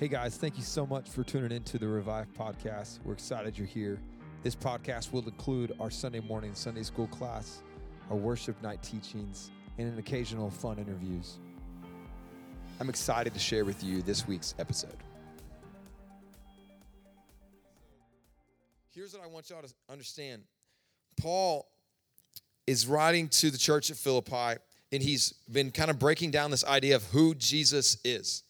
Hey guys, thank you so much for tuning into the Revive podcast. We're excited you're here. This podcast will include our Sunday morning Sunday school class, our worship night teachings, and an occasional fun interviews. I'm excited to share with you this week's episode. Here's what I want y'all to understand Paul is writing to the church at Philippi, and he's been kind of breaking down this idea of who Jesus is.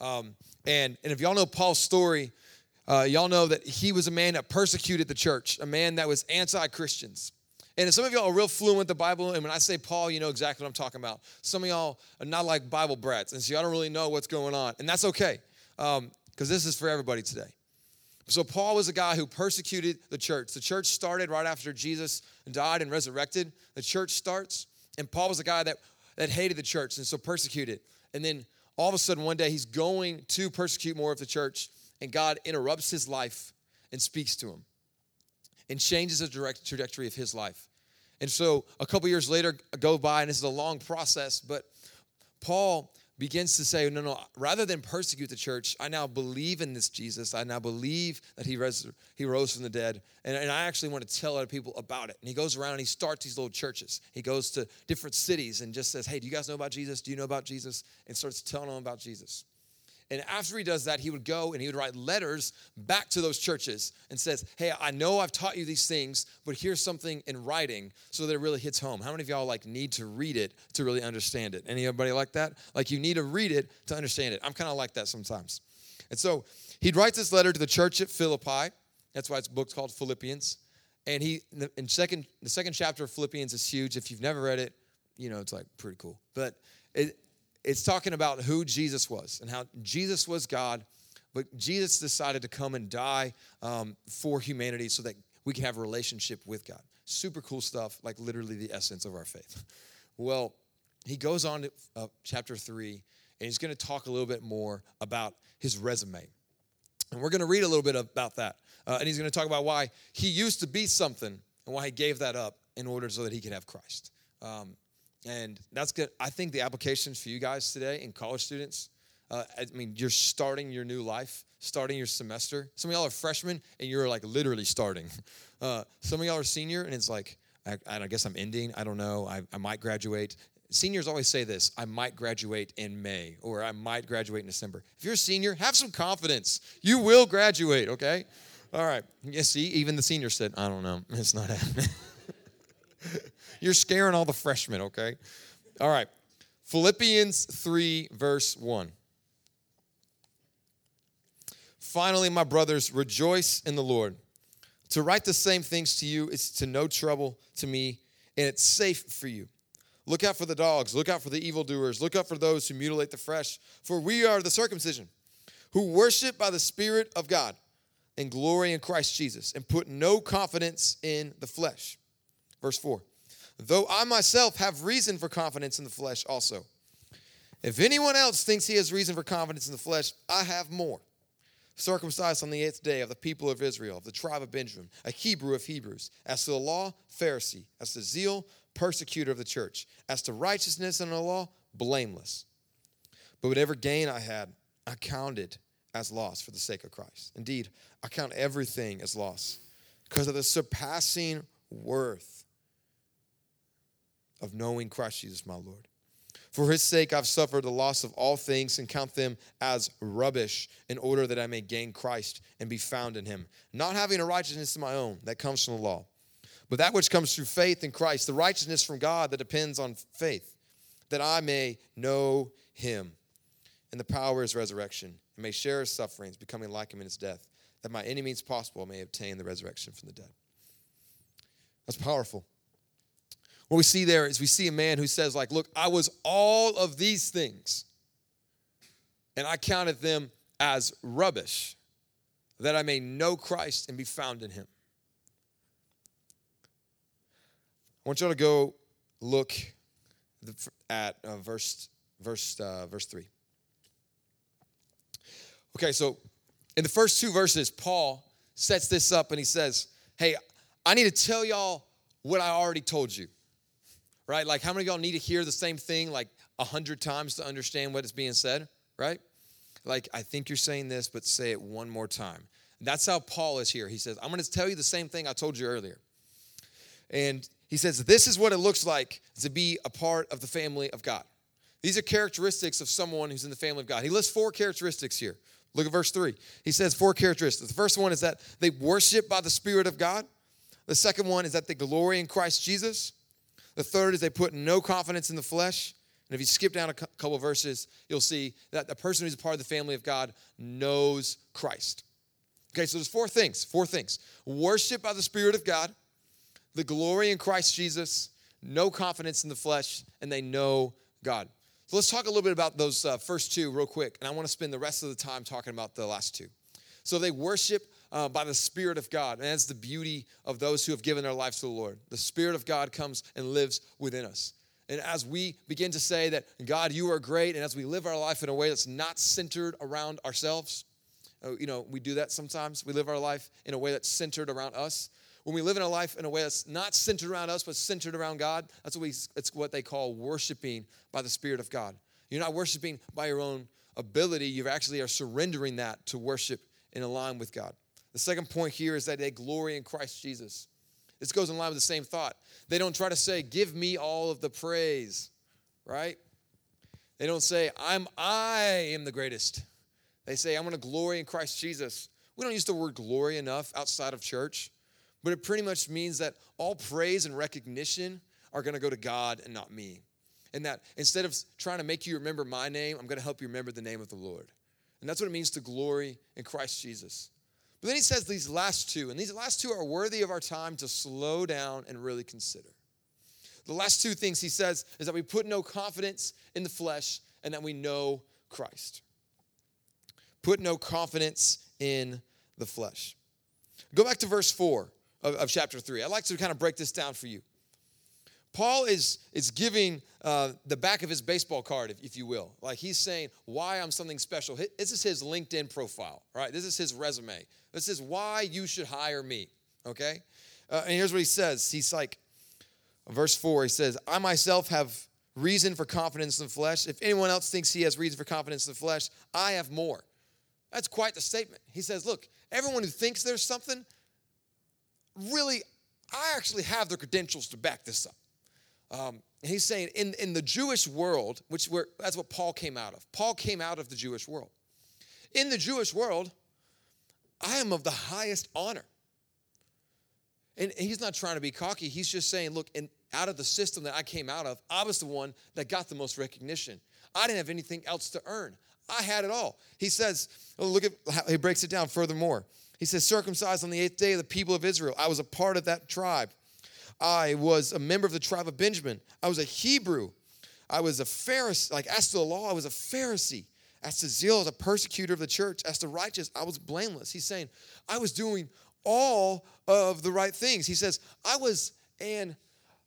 Um, and, and if y'all know Paul's story, uh, y'all know that he was a man that persecuted the church, a man that was anti Christians. And some of y'all are real fluent with the Bible, and when I say Paul, you know exactly what I'm talking about. Some of y'all are not like Bible brats, and so y'all don't really know what's going on. And that's okay, because um, this is for everybody today. So, Paul was a guy who persecuted the church. The church started right after Jesus died and resurrected. The church starts, and Paul was a guy that, that hated the church and so persecuted. And then all of a sudden, one day, he's going to persecute more of the church, and God interrupts his life and speaks to him and changes the direct trajectory of his life. And so, a couple years later, go by, and this is a long process, but Paul begins to say, no, no, rather than persecute the church, I now believe in this Jesus. I now believe that he, res- he rose from the dead. And, and I actually want to tell other people about it. And he goes around and he starts these little churches. He goes to different cities and just says, hey, do you guys know about Jesus? Do you know about Jesus? And starts telling them about Jesus. And after he does that, he would go and he would write letters back to those churches and says, Hey, I know I've taught you these things, but here's something in writing so that it really hits home. How many of y'all like need to read it to really understand it? Anybody like that? Like you need to read it to understand it. I'm kind of like that sometimes. And so he'd write this letter to the church at Philippi. That's why it's book's called Philippians. And he in second the second chapter of Philippians is huge. If you've never read it, you know, it's like pretty cool. But it, it's talking about who Jesus was and how Jesus was God, but Jesus decided to come and die um, for humanity so that we can have a relationship with God. Super cool stuff, like literally the essence of our faith. Well, he goes on to uh, chapter three, and he's going to talk a little bit more about his resume. And we're going to read a little bit about that. Uh, and he's going to talk about why he used to be something and why he gave that up in order so that he could have Christ. Um, and that's good. I think the applications for you guys today and college students, uh, I mean, you're starting your new life, starting your semester. Some of y'all are freshmen and you're like literally starting. Uh, some of y'all are senior and it's like, I, I guess I'm ending. I don't know. I, I might graduate. Seniors always say this I might graduate in May or I might graduate in December. If you're a senior, have some confidence. You will graduate, okay? All right. Yeah, see, even the senior said, I don't know. It's not happening. You're scaring all the freshmen, okay? All right. Philippians 3, verse 1. Finally, my brothers, rejoice in the Lord. To write the same things to you is to no trouble to me, and it's safe for you. Look out for the dogs, look out for the evildoers, look out for those who mutilate the flesh, for we are the circumcision, who worship by the Spirit of God and glory in Christ Jesus, and put no confidence in the flesh. Verse 4 though I myself have reason for confidence in the flesh also. If anyone else thinks he has reason for confidence in the flesh, I have more. Circumcised on the eighth day of the people of Israel, of the tribe of Benjamin, a Hebrew of Hebrews. As to the law, Pharisee. As to zeal, persecutor of the church. As to righteousness and the law, blameless. But whatever gain I had, I counted as loss for the sake of Christ. Indeed, I count everything as loss because of the surpassing worth of knowing Christ Jesus my Lord. For his sake, I've suffered the loss of all things and count them as rubbish in order that I may gain Christ and be found in him, not having a righteousness of my own that comes from the law, but that which comes through faith in Christ, the righteousness from God that depends on faith, that I may know him and the power of his resurrection and may share his sufferings, becoming like him in his death, that my any means possible may obtain the resurrection from the dead. That's powerful. What we see there is we see a man who says, like, look, I was all of these things, and I counted them as rubbish, that I may know Christ and be found in him. I want y'all to go look at uh, verse verse uh, verse three. Okay, so in the first two verses, Paul sets this up and he says, "Hey, I need to tell y'all what I already told you." Right? Like, how many of y'all need to hear the same thing like a hundred times to understand what is being said, right? like, I think you're saying this, but say it one more time. That's how Paul is here. He says, I'm going to tell you the same thing I told you earlier. And he says, This is what it looks like to be a part of the family of God. These are characteristics of someone who's in the family of God. He lists four characteristics here. Look at verse three. He says four characteristics. The first one is that they worship by the Spirit of God. The second one is that they glory in Christ Jesus. The third is they put no confidence in the flesh. And if you skip down a couple verses, you'll see that the person who's a part of the family of God knows Christ. Okay, so there's four things. Four things. Worship by the Spirit of God, the glory in Christ Jesus, no confidence in the flesh, and they know God. So let's talk a little bit about those uh, first two real quick, and I want to spend the rest of the time talking about the last two. So they worship uh, by the Spirit of God, and that's the beauty of those who have given their lives to the Lord. The Spirit of God comes and lives within us. And as we begin to say that, God, you are great, and as we live our life in a way that's not centered around ourselves, uh, you know, we do that sometimes. We live our life in a way that's centered around us. When we live in a life in a way that's not centered around us, but centered around God, that's what we, it's what they call worshiping by the Spirit of God. You're not worshiping by your own ability, you actually are surrendering that to worship in line with God. The second point here is that they glory in Christ Jesus. This goes in line with the same thought. They don't try to say, "Give me all of the praise," right? They don't say, "I'm I am the greatest." They say, "I'm to glory in Christ Jesus." We don't use the word glory enough outside of church. But it pretty much means that all praise and recognition are to go to God and not me. And that instead of trying to make you remember my name, I'm to help you remember the name of the Lord. And that's what it means to glory in Christ Jesus. But then he says these last two, and these last two are worthy of our time to slow down and really consider. The last two things he says is that we put no confidence in the flesh and that we know Christ. Put no confidence in the flesh. Go back to verse 4 of, of chapter 3. I'd like to kind of break this down for you. Paul is, is giving uh, the back of his baseball card, if, if, you will. Like he's saying why I'm something special. This is his LinkedIn profile, right? This is his resume. This is why you should hire me, okay? Uh, and here's what he says. He's like, verse 4, he says, I myself have reason for confidence in the flesh. If anyone else thinks he has reason for confidence in the flesh, I have more. That's quite the statement. He says, Look, everyone who thinks there's something, really, I actually have the credentials to back this up. Um, he's saying in, in the Jewish world, which were, that's what Paul came out of. Paul came out of the Jewish world. In the Jewish world, I am of the highest honor. And he's not trying to be cocky. He's just saying, look, in, out of the system that I came out of, I was the one that got the most recognition. I didn't have anything else to earn. I had it all. He says, oh, look at how he breaks it down furthermore. He says, circumcised on the eighth day of the people of Israel. I was a part of that tribe. I was a member of the tribe of Benjamin. I was a Hebrew. I was a Pharisee. Like, as to the law, I was a Pharisee. As to zeal, as a persecutor of the church. As to righteous, I was blameless. He's saying, I was doing all of the right things. He says, I was and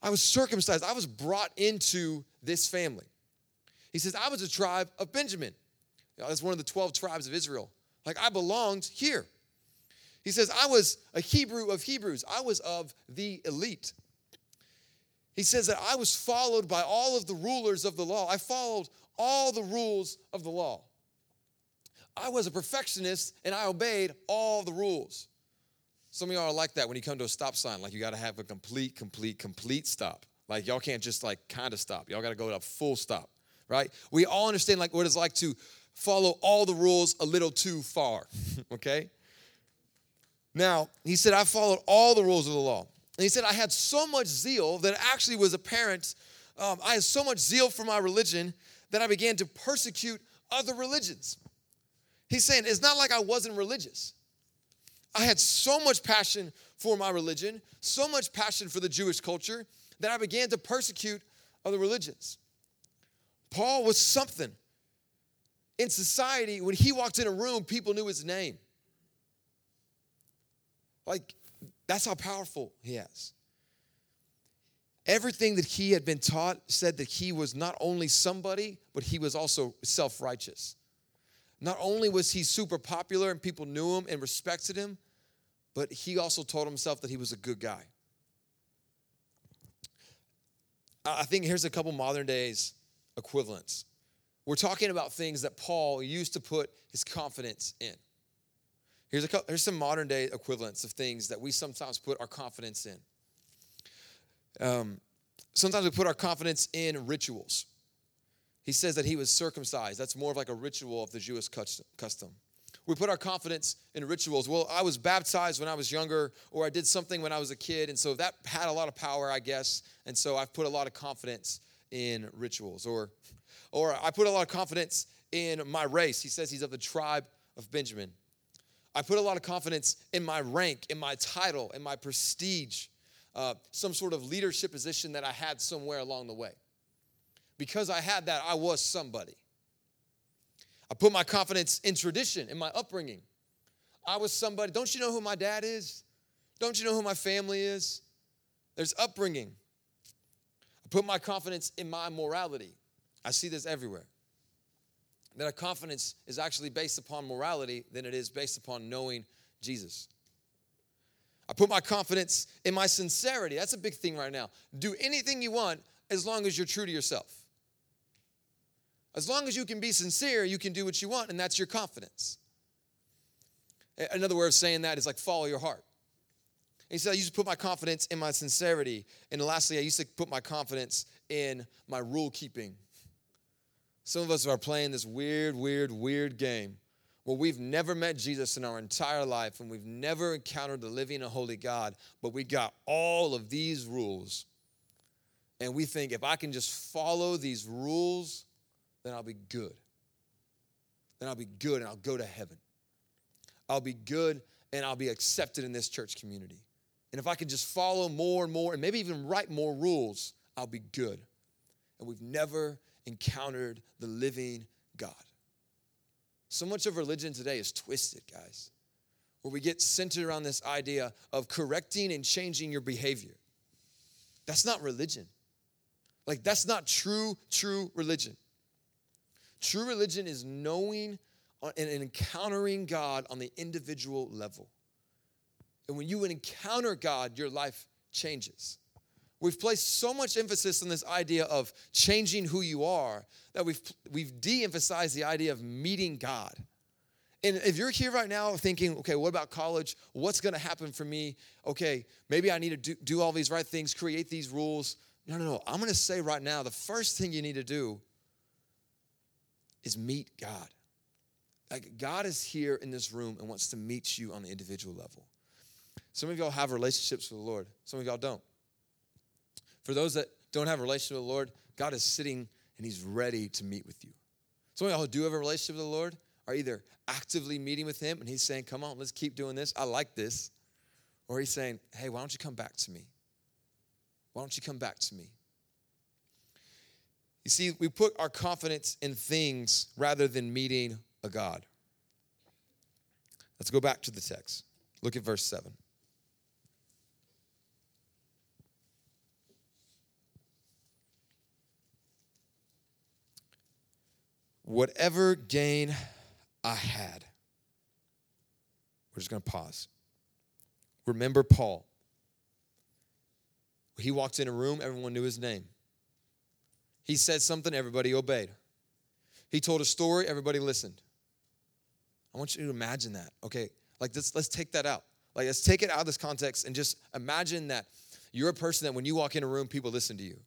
I was circumcised. I was brought into this family. He says, I was a tribe of Benjamin. You know, that's one of the 12 tribes of Israel. Like I belonged here. He says, I was a Hebrew of Hebrews, I was of the elite. He says that I was followed by all of the rulers of the law. I followed all the rules of the law. I was a perfectionist and I obeyed all the rules. Some of y'all are like that when you come to a stop sign, like you got to have a complete, complete, complete stop. Like y'all can't just like kind of stop. Y'all got to go to a full stop, right? We all understand like what it's like to follow all the rules a little too far, okay? Now, he said, I followed all the rules of the law. And he said, I had so much zeal that actually was apparent. Um, I had so much zeal for my religion that I began to persecute other religions. He's saying, it's not like I wasn't religious. I had so much passion for my religion, so much passion for the Jewish culture, that I began to persecute other religions. Paul was something. In society, when he walked in a room, people knew his name. Like, that's how powerful he is. Everything that he had been taught said that he was not only somebody, but he was also self righteous. Not only was he super popular and people knew him and respected him, but he also told himself that he was a good guy. I think here's a couple modern days equivalents. we're talking about things that Paul used to put his confidence in. Here's, a, here's some modern day equivalents of things that we sometimes put our confidence in. Um, sometimes we put our confidence in rituals. He says that he was circumcised. That's more of like a ritual of the Jewish custom. We put our confidence in rituals. Well, I was baptized when I was younger, or I did something when I was a kid, and so that had a lot of power, I guess. And so I've put a lot of confidence in rituals. Or, or I put a lot of confidence in my race. He says he's of the tribe of Benjamin. I put a lot of confidence in my rank, in my title, in my prestige, uh, some sort of leadership position that I had somewhere along the way. Because I had that, I was somebody. I put my confidence in tradition, in my upbringing. I was somebody. Don't you know who my dad is? Don't you know who my family is? There's upbringing. I put my confidence in my morality. I see this everywhere that our confidence is actually based upon morality than it is based upon knowing Jesus. I put my confidence in my sincerity. That's a big thing right now. Do anything you want as long as you're true to yourself. As long as you can be sincere, you can do what you want, and that's your confidence. Another way of saying that is like follow your heart. He said, I used to put my confidence in my sincerity. And lastly, I used to put my confidence in my rule keeping. Some of us are playing this weird, weird, weird game where we've never met Jesus in our entire life and we've never encountered the living and holy God, but we got all of these rules. And we think if I can just follow these rules, then I'll be good. Then I'll be good and I'll go to heaven. I'll be good and I'll be accepted in this church community. And if I can just follow more and more and maybe even write more rules, I'll be good. And we've never encountered the living God. So much of religion today is twisted, guys, where we get centered around this idea of correcting and changing your behavior. That's not religion. Like, that's not true, true religion. True religion is knowing uh, and encountering God on the individual level. And when you encounter God, your life changes. We've placed so much emphasis on this idea of changing who you are that we've, we've de emphasized the idea of meeting God. And if you're here right now thinking, okay, what about college? What's going to happen for me? Okay, maybe I need to do, do all these right things, create these rules. No, no, no. I'm going to say right now the first thing you need to do is meet God. Like, God is here in this room and wants to meet you on the individual level. Some of y'all have relationships with the Lord, some of y'all don't. For those that don't have a relationship with the Lord, God is sitting and He's ready to meet with you. Some of y'all who do have a relationship with the Lord are either actively meeting with Him and He's saying, Come on, let's keep doing this. I like this. Or He's saying, Hey, why don't you come back to me? Why don't you come back to me? You see, we put our confidence in things rather than meeting a God. Let's go back to the text. Look at verse 7. whatever gain I had. We're just going to pause. Remember Paul. He walked in a room, everyone knew his name. He said something, everybody obeyed. He told a story, everybody listened. I want you to imagine that. Okay, like this, let's take that out. Like let's take it out of this context and just imagine that you're a person that when you walk in a room, people listen to you.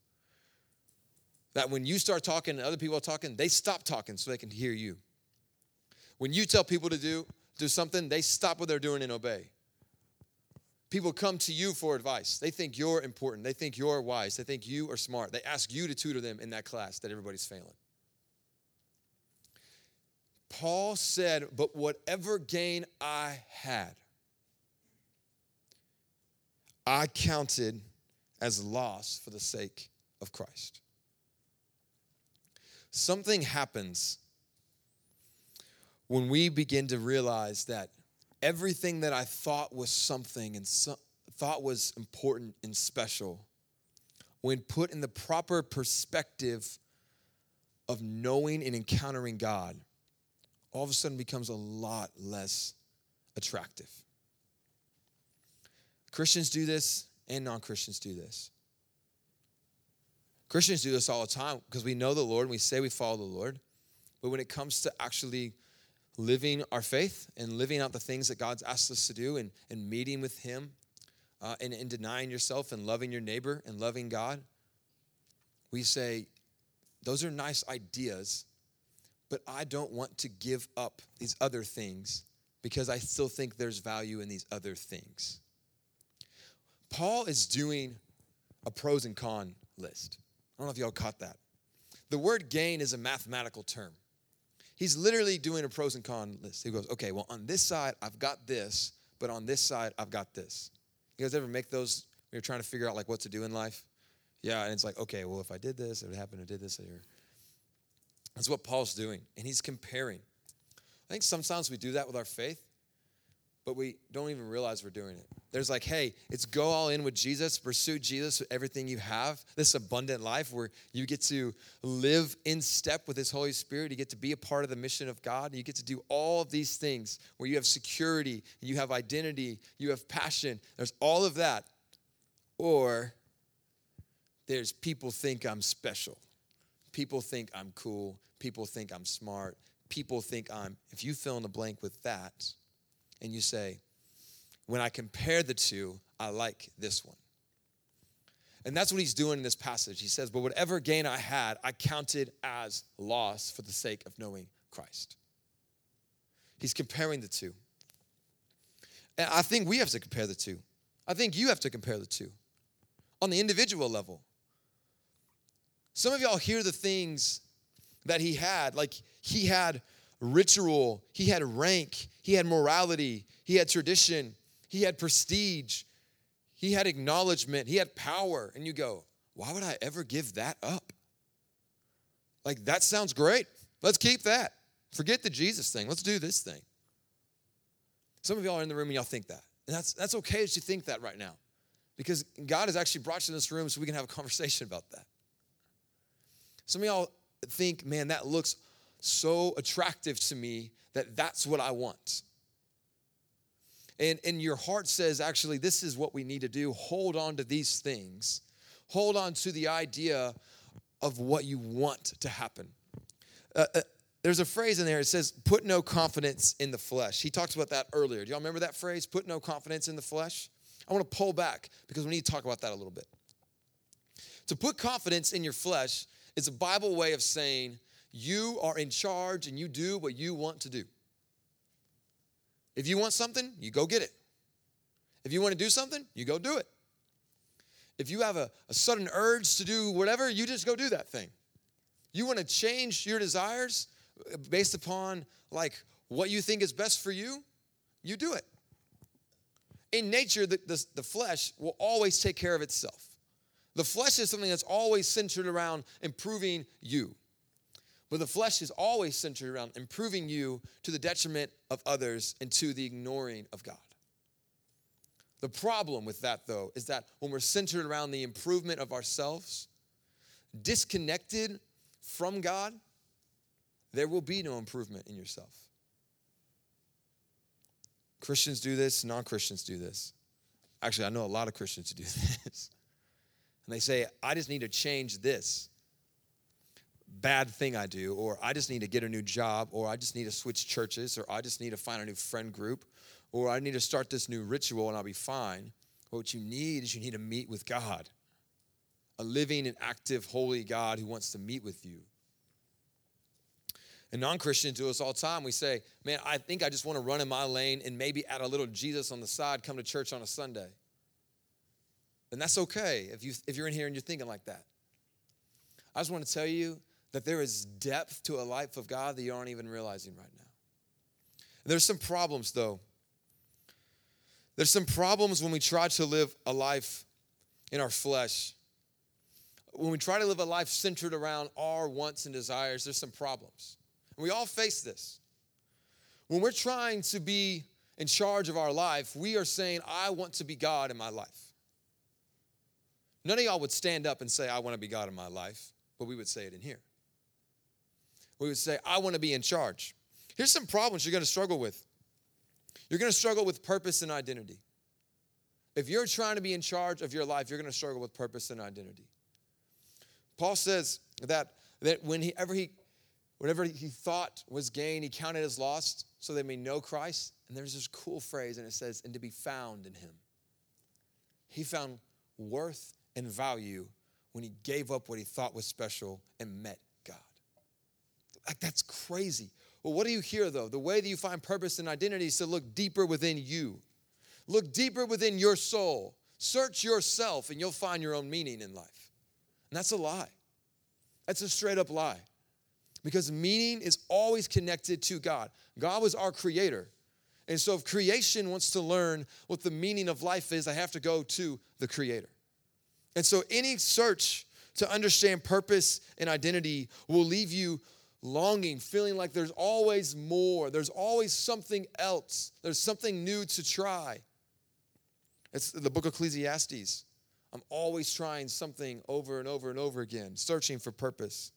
That when you start talking and other people are talking, they stop talking so they can hear you. When you tell people to do, do something, they stop what they're doing and obey. People come to you for advice. They think you're important. They think you're wise. They think you are smart. They ask you to tutor them in that class that everybody's failing. Paul said, But whatever gain I had, I counted as loss for the sake of Christ something happens when we begin to realize that everything that I thought was something and so, thought was important and special, when put in the proper perspective of knowing and encountering God, all of a sudden becomes a lot less attractive. Christians do this and non Christians do this. Christians do this all the time because we know the Lord and we say we follow the Lord. But when it comes to actually living our faith and living out the things that God's asked us to do and, and meeting with Him uh, and, and denying yourself and loving your neighbor and loving God, we say, those are nice ideas, but I don't want to give up these other things because I still think there's value in these other things. Paul is doing a pros and con list. I don't know if y'all caught that. The word gain is a mathematical term. He's literally doing a pros and cons list. He goes, okay, well, on this side, I've got this, but on this side, I've got this. You guys ever make those when you're trying to figure out like what to do in life? Yeah, and it's like, okay, well, if I did this, it would happen, I did this here. That's what Paul's doing, and he's comparing. I think sometimes we do that with our faith, but we don't even realize we're doing it. There's like, hey, it's go all in with Jesus, pursue Jesus with everything you have, this abundant life where you get to live in step with His Holy Spirit. You get to be a part of the mission of God. And you get to do all of these things where you have security, you have identity, you have passion. There's all of that. Or there's people think I'm special. People think I'm cool. People think I'm smart. People think I'm, if you fill in the blank with that, and you say, when I compare the two, I like this one. And that's what he's doing in this passage. He says, But whatever gain I had, I counted as loss for the sake of knowing Christ. He's comparing the two. And I think we have to compare the two. I think you have to compare the two on the individual level. Some of y'all hear the things that he had, like he had ritual, he had rank, he had morality, he had tradition, he had prestige, he had acknowledgement, he had power. And you go, why would I ever give that up? Like, that sounds great. Let's keep that. Forget the Jesus thing. Let's do this thing. Some of y'all are in the room and y'all think that. And that's, that's okay that you think that right now. Because God has actually brought you in this room so we can have a conversation about that. Some of y'all think, man, that looks so attractive to me that that's what I want and, and your heart says, actually, this is what we need to do, hold on to these things. Hold on to the idea of what you want to happen. Uh, uh, there's a phrase in there, it says, put no confidence in the flesh. He talked about that earlier. Do y'all remember that phrase, put no confidence in the flesh? I want to pull back because we need to talk about that a little bit. To put confidence in your flesh is a Bible way of saying you are in charge and you do what you want to do. If you want something, you go get it. If you want to do something, you go do it. If you have a, a sudden urge to do whatever, you just go do that thing. You want to change your desires uh, based upon like what you think is best for you, you do it. In nature, the, the, the flesh will always take care of itself. The flesh is something that's always centered around improving you. But the flesh is always centered around improving you to the detriment of others and to the ignoring of God. The problem with that, though, is that when we're centered around the improvement of ourselves, disconnected from God, there will be no improvement in yourself. Christians do this, non Christians do this. Actually, I know a lot of Christians who do this. And they say, I just need to change this bad thing I do, or I just need to get a new job, or I just need to switch churches, or I just need to find a new friend group, or I need to start this new ritual and I'll be fine. What you need is you need to meet with God, a living and active, holy God who wants to meet with you. And non Christians do us all the time. We say, Man, I think I just want to run in my lane and maybe add a little Jesus on the side, come to church on a Sunday. And that's okay if, you, if you're in here and you're thinking like that. I just want to tell you that there is depth to a life of God that you aren't even realizing right now. There's some problems, though. There's some problems when we try to live a life in our flesh. When we try to live a life centered around our wants and desires, there's some problems. And we all face this. When we're trying to be in charge of our life, we are saying, I want to be God in my life. None of y'all would stand up and say, I want to be God in my life, but we would say it in here we would say, I want to be in charge. Here's some problems you're going to struggle with. You're going to struggle with purpose and identity. If you're trying to be in charge of your life, you're going to struggle with purpose and identity. Paul says that, that whenever he whatever he thought was gain, he counted as lost so they may know Christ. And there's this cool phrase, and it says, and to be found in him. He found worth and value when he gave up what he thought was special and met. Like, that's crazy. Well, what do you hear though? The way that you find purpose and identity is to look deeper within you. Look deeper within your soul. Search yourself and you'll find your own meaning in life. And that's a lie. That's a straight up lie. Because meaning is always connected to God. God was our creator. And so if creation wants to learn what the meaning of life is, I have to go to the creator. And so any search to understand purpose and identity will leave you longing, feeling like there's always more, there's always something else, there's something new to try. It's the book of Ecclesiastes. I'm always trying something over and over and over again, searching for purpose.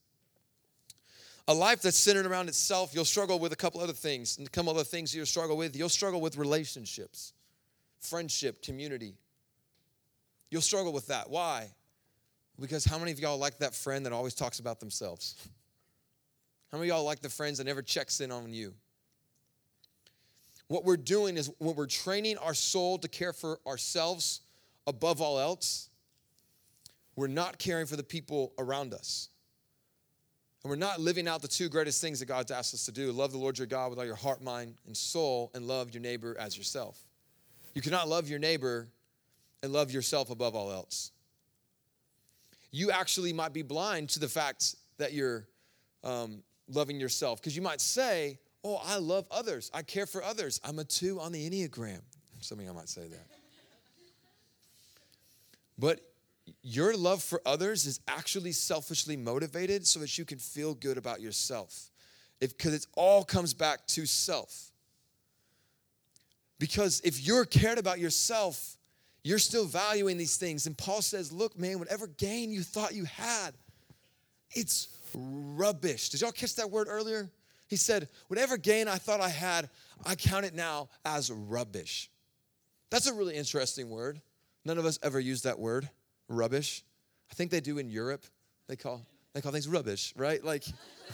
A life that's centered around itself, you'll struggle with a couple other things. And couple other things you'll struggle with. You'll struggle with relationships, friendship, community. You'll struggle with that. Why? Because how many of y'all like that friend that always talks about themselves? How many y'all like the friends that never checks in on you? What we're doing is when we're training our soul to care for ourselves above all else, we're not caring for the people around us. And we're not living out the two greatest things that God's asked us to do love the Lord your God with all your heart, mind, and soul, and love your neighbor as yourself. You cannot love your neighbor and love yourself above all else. You actually might be blind to the fact that you're um, loving yourself. Because you might say, Oh, I love others. I care for others. I'm a two on the Enneagram. Some of y'all might say that. But your love for others is actually selfishly motivated so that you can feel good about yourself. If because it all comes back to self. Because if you're cared about yourself, you're still valuing these things. And Paul says, Look, man, whatever gain you thought you had, it's rubbish. Did y'all catch that word earlier? He said, Whatever gain I thought I had, I count it now as rubbish. That's a really interesting word. None of us ever use that word, rubbish. I think they do in Europe. They call they call things rubbish, right? Like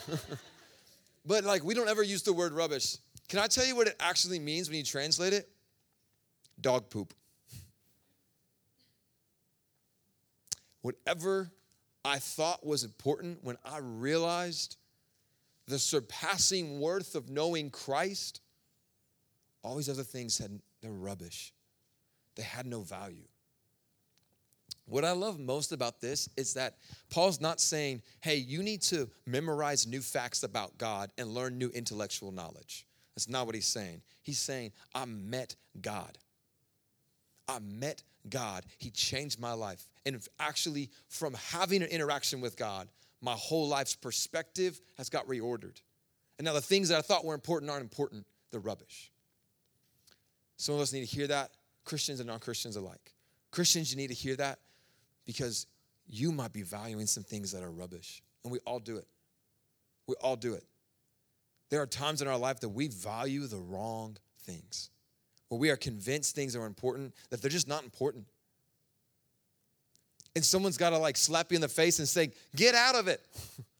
But like we don't ever use the word rubbish. Can I tell you what it actually means when you translate it? Dog poop. Whatever I thought was important when I realized the surpassing worth of knowing Christ, all these other things had they're rubbish. They had no value. What I love most about this is that Paul's not saying, hey, you need to memorize new facts about God and learn new intellectual knowledge. That's not what he's saying. He's saying, I met God. I met God. He changed my life. And actually, from having an interaction with God, my whole life's perspective has got reordered. And now the things that I thought were important aren't important, they're rubbish. Some of us need to hear that, Christians and non Christians alike. Christians, you need to hear that because you might be valuing some things that are rubbish. And we all do it. We all do it. There are times in our life that we value the wrong things, where we are convinced things are important that they're just not important and someone's got to like slap you in the face and say, Get out of it.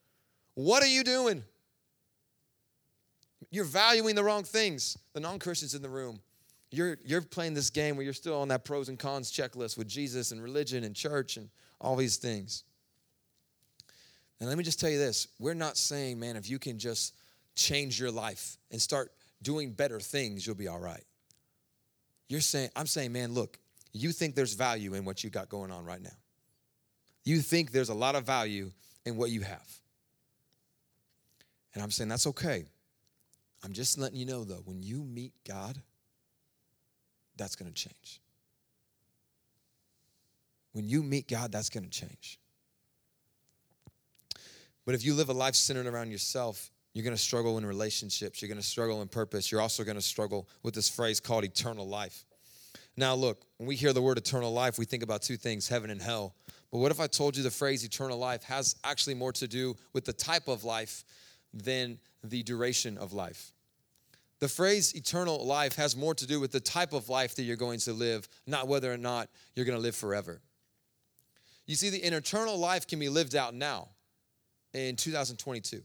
what are you doing? You're valuing the wrong things. The non Christians in the room, you're, you're playing this game where you're still on that pros and cons checklist with Jesus and religion and church and all these things. And let me just tell you this we're not saying, man, if you can just change your life and start doing better things, you'll be all right. You're saying, I'm saying, man, look, you think there's value in what you got going on right now you think there's a lot of value in what you have. And I'm saying that's okay. I'm just letting you know though, when you meet God, that's going to change. When you meet God, that's going to change. But if you live a life centered around yourself, you're going to struggle in relationships. You're going to struggle in purpose. You're also going to struggle with this phrase called eternal life. Now, look, when we hear the word eternal life, we think about two things heaven and hell. But what if I told you the phrase eternal life has actually more to do with the type of life than the duration of life? The phrase eternal life has more to do with the type of life that you're going to live, not whether or not you're going to live forever. You see, the eternal life can be lived out now in 2022.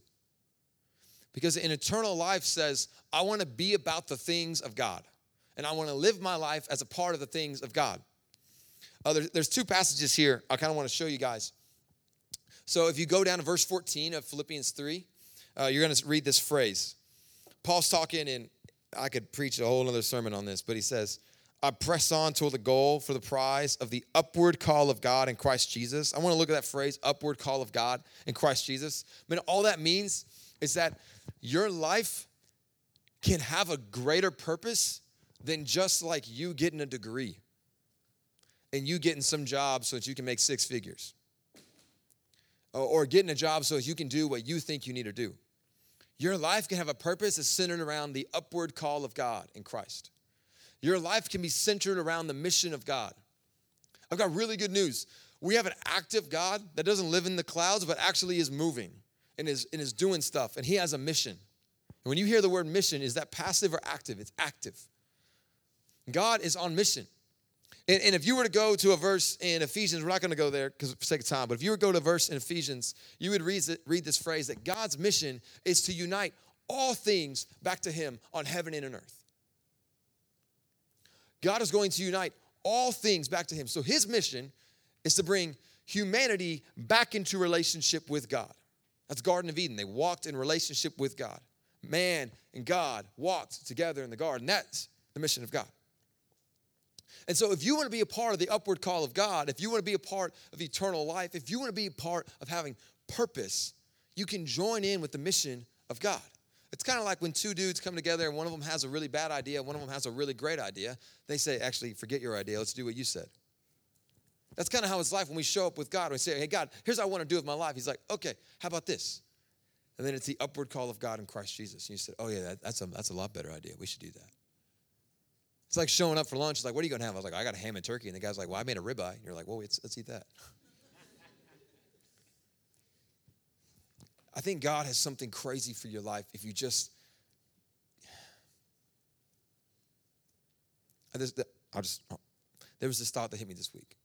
Because an eternal life says, I want to be about the things of God, and I want to live my life as a part of the things of God. Uh, there's, there's two passages here I kind of want to show you guys. So if you go down to verse 14 of Philippians 3, uh, you're going to read this phrase. Paul's talking, and I could preach a whole other sermon on this, but he says, I press on toward the goal for the prize of the upward call of God in Christ Jesus. I want to look at that phrase, upward call of God in Christ Jesus. I mean, all that means is that your life can have a greater purpose than just like you getting a degree and you getting some job so that you can make six figures or getting a job so that you can do what you think you need to do. Your life can have a purpose that's centered around the upward call of God in Christ. Your life can be centered around the mission of God. I've got really good news. We have an active God that doesn't live in the clouds, but actually is moving and is, and is doing stuff, and He has a mission. And when you hear the word mission, is that passive or active? It's active. God is on mission. And, and, if you were to go to a verse in Ephesians, we're not going to go there because for sake of time, but if you were to go to a verse in Ephesians, you would read, read this phrase that God's mission is to unite all things back to Him on heaven and on earth. God is going to unite all things back to Him. So His mission is to bring humanity back into relationship with God. That's Garden of Eden. They walked in relationship with God. Man and God walked together in the garden. That's the mission of God. And so, if you want to be a part of the upward call of God, if you want to be a part of eternal life, if you want to be a part of having purpose, you can join in with the mission of God. It's kind of like when two dudes come together and one of them has a really bad idea, one of them has a really great idea. They say, Actually, forget your idea, let's do what you said. That's kind of how it's life when we show up with God. We say, Hey, God, here's what I want to do with my life. He's like, Okay, how about this? And then it's the upward call of God in Christ Jesus. And you said, Oh, yeah, that, that's, a, that's a lot better idea. We should do that. It's like showing up for lunch. It's like, what are you going to have? I was like, I got a ham and turkey. And the guy's like, well, I made a ribeye. And you're like, well, let's, let's eat that. I think God has something crazy for your life if you just. I just, I'll just, there was this thought that hit me this week.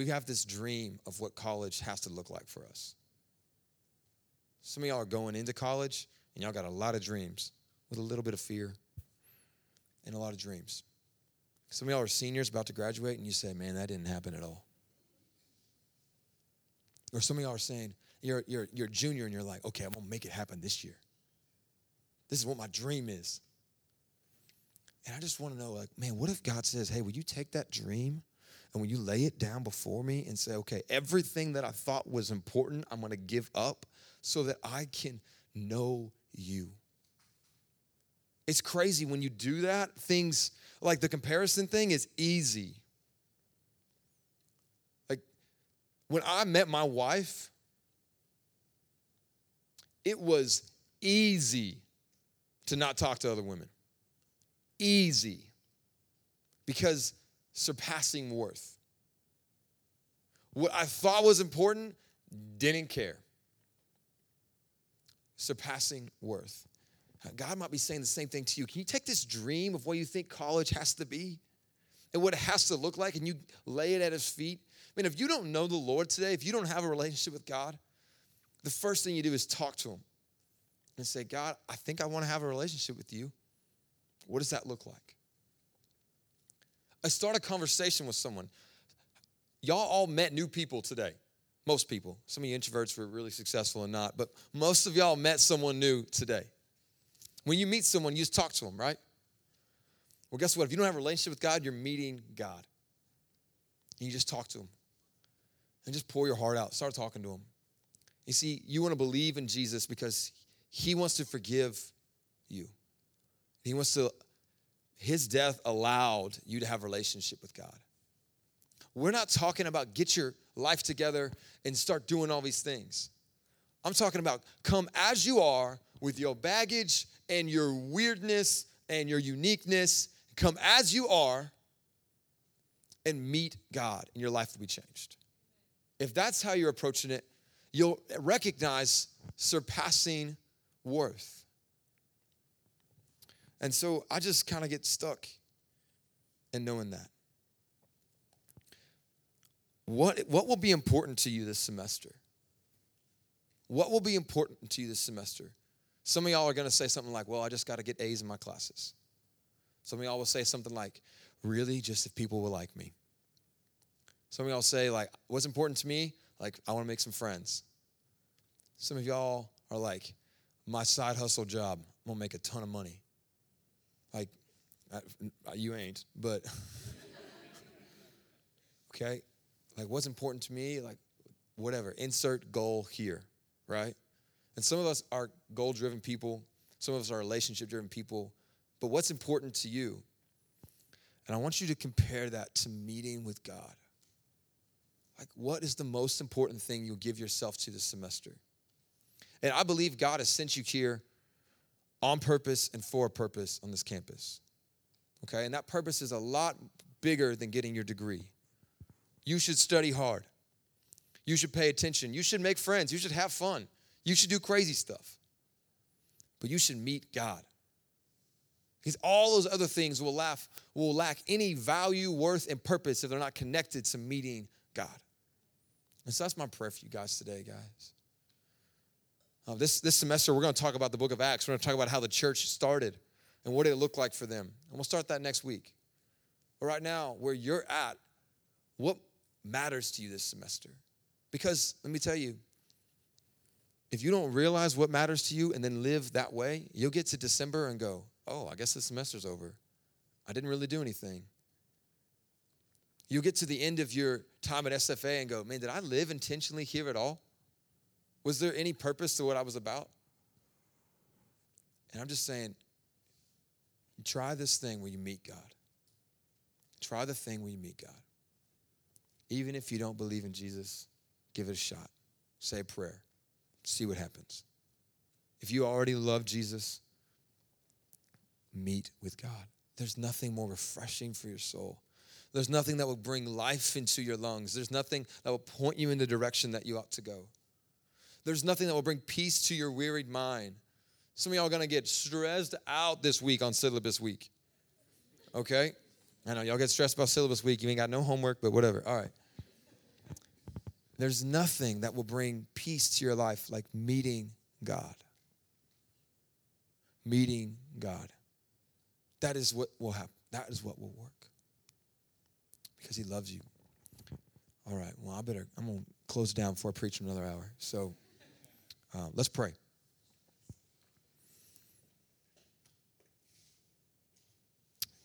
We have this dream of what college has to look like for us. Some of y'all are going into college and y'all got a lot of dreams with a little bit of fear and a lot of dreams. Some of y'all are seniors about to graduate and you say, man, that didn't happen at all. Or some of y'all are saying, you're, you're, you're a junior and you're like, okay, I'm gonna make it happen this year. This is what my dream is. And I just wanna know, like, man, what if God says, hey, will you take that dream and when you lay it down before me and say, okay, everything that I thought was important, I'm gonna give up so that I can know you? It's crazy when you do that, things like the comparison thing is easy. Like when I met my wife, it was easy to not talk to other women. Easy. Because surpassing worth. What I thought was important, didn't care. Surpassing worth. God might be saying the same thing to you. Can you take this dream of what you think college has to be and what it has to look like and you lay it at his feet? I mean, if you don't know the Lord today, if you don't have a relationship with God, the first thing you do is talk to him and say, God, I think I want to have a relationship with you. What does that look like? I start a conversation with someone. Y'all all met new people today. Most people. Some of you introverts were really successful and not, but most of y'all met someone new today. When you meet someone, you just talk to them, right? Well, guess what? If you don't have a relationship with God, you're meeting God. And you just talk to Him. And just pour your heart out. Start talking to Him. You see, you want to believe in Jesus because He wants to forgive you. He wants to, His death allowed you to have a relationship with God. We're not talking about get your life together and start doing all these things. I'm talking about come as you are with your baggage and your weirdness and your uniqueness. Come as you are and meet God, and your life will be changed. If that's how you're approaching it, you'll recognize surpassing worth. And so I just kind of get stuck in knowing that. What, what will be important to you this semester? what will be important to you this semester? Some of y'all are going to say something like, well, I just got to get A's in my classes. Some of y'all will say something like, really, just if people will like me. Some of y'all say, like, what's important to me? Like, I want to make some friends. Some of y'all are like, my side hustle job, I'm going to make a ton of money. I, you ain't, but okay. Like, what's important to me? Like, whatever. Insert goal here, right? And some of us are goal driven people, some of us are relationship driven people. But what's important to you? And I want you to compare that to meeting with God. Like, what is the most important thing you'll give yourself to this semester? And I believe God has sent you here on purpose and for a purpose on this campus. Okay? And that purpose is a lot bigger than getting your degree. You should study hard. You should pay attention. You should make friends. You should have fun. You should do crazy stuff. But you should meet God. Because all those other things will, laugh, will lack any value, worth, and purpose if they're not connected to meeting God. And so that's my prayer for you guys today, guys. Uh, this, this semester, we're going to talk about the book of Acts. We're going to talk about how the church started and what did it look like for them. And we'll start that next week. But right now, where you're at, what matters to you this semester? Because let me tell you, if you don't realize what matters to you and then live that way, you'll get to December and go, oh, I guess the semester's over. I didn't really do anything. You'll get to the end of your time at SFA and go, man, did I live intentionally here at all? Was there any purpose to what I was about? And I'm just saying, try this thing where you meet God. Try the thing where you meet God. Even if you don't believe in Jesus, give it a shot. Say a prayer. See what happens. If you already love Jesus, meet with God. There's nothing more refreshing for your soul. There's nothing that will bring life into your lungs. There's nothing that will point you in the direction that you ought to go. There's nothing that will bring peace to your wearied mind. Some of y'all to get stressed out this week on syllabus week. Okay? I know y'all get stressed about syllabus week. You ain't got no homework, but whatever. All right. There's nothing that will bring peace to your life like meeting God. Meeting God. That is what will happen. That is what will work. Because he loves you. All right. Well, I better, I'm to close down before I preach another hour. So uh, let's pray.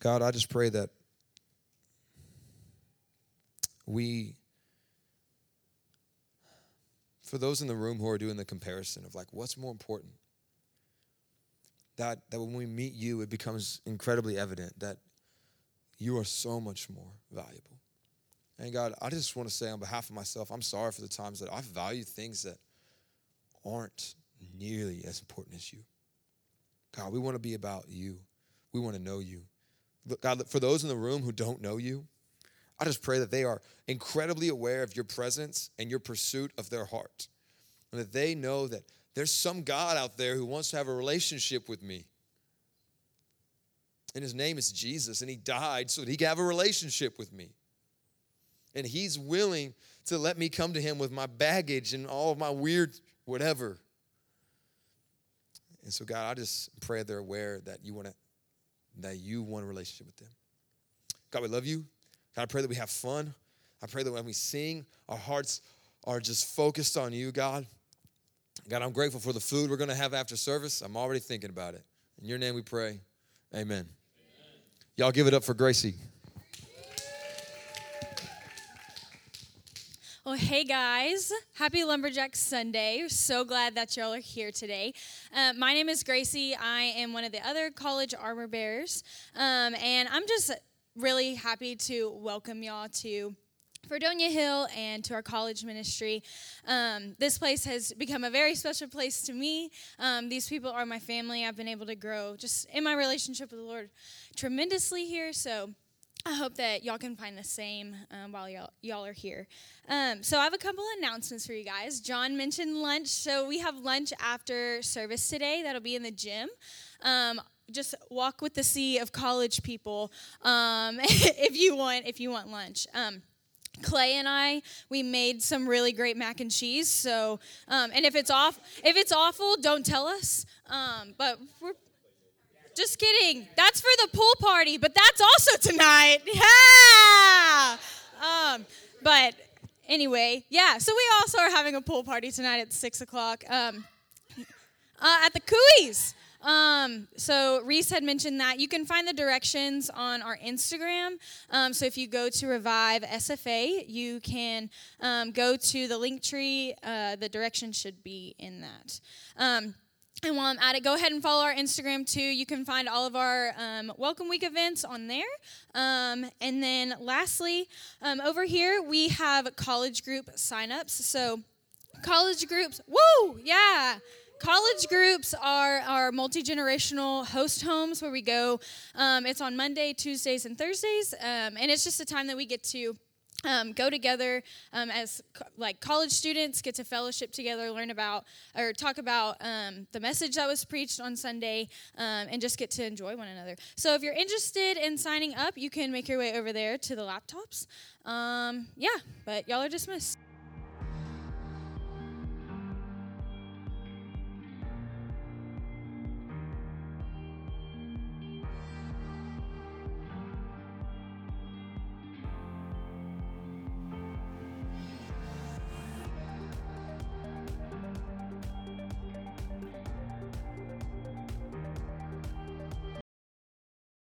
God, I just pray that we, for those in the room who are doing the comparison of like, what's more important? That, that when we meet you, it becomes incredibly evident that you are so much more valuable. And God, I just want to say on behalf of myself, I'm sorry for the times that I've valued things that aren't nearly as important as you. God, we want to be about you. We want to know you. God, for those in the room who don't know you, I just pray that they are incredibly aware of your presence and your pursuit of their heart. And that they know that there's some God out there who wants to have a relationship with me. And his name is Jesus, and he died so that he could have a relationship with me. And he's willing to let me come to him with my baggage and all of my weird whatever. And so, God, I just pray they're aware that you want to that you want a relationship with them. God, we love you. God, I pray that we have fun. I pray that when we sing, our hearts are just focused on you, God. God, I'm grateful for the food we're going to have after service. I'm already thinking about it. In your name we pray. Amen. Amen. Y'all give it up for Gracie. Well, hey guys, happy Lumberjack Sunday. So glad that y'all are here today. Uh, my name is Gracie. I am one of the other college armor bearers, um, and I'm just really happy to welcome y'all to Fredonia Hill and to our college ministry. Um, this place has become a very special place to me. Um, these people are my family. I've been able to grow just in my relationship with the Lord tremendously here. So I hope that y'all can find the same um, while y'all, y'all are here. Um, so, I have a couple announcements for you guys. John mentioned lunch. So, we have lunch after service today. That'll be in the gym. Um, just walk with the sea of college people um, if you want if you want lunch. Um, Clay and I, we made some really great mac and cheese. So, um, and if it's off, if it's awful, don't tell us. Um, but we're just kidding. That's for the pool party, but that's also tonight. Yeah. Um, but anyway, yeah. So we also are having a pool party tonight at six o'clock um, uh, at the Cooey's. Um, so Reese had mentioned that you can find the directions on our Instagram. Um, so if you go to Revive SFA, you can um, go to the Linktree. Uh, the directions should be in that. And while I'm at it, go ahead and follow our Instagram too. You can find all of our um, Welcome Week events on there. Um, and then lastly, um, over here, we have college group signups. So, college groups, woo, yeah. College groups are our multi generational host homes where we go. Um, it's on Monday, Tuesdays, and Thursdays. Um, and it's just a time that we get to um, go together um, as co- like college students get to fellowship together learn about or talk about um, the message that was preached on sunday um, and just get to enjoy one another. So if you're interested in signing up you can make your way over there to the laptops. Um, yeah but y'all are dismissed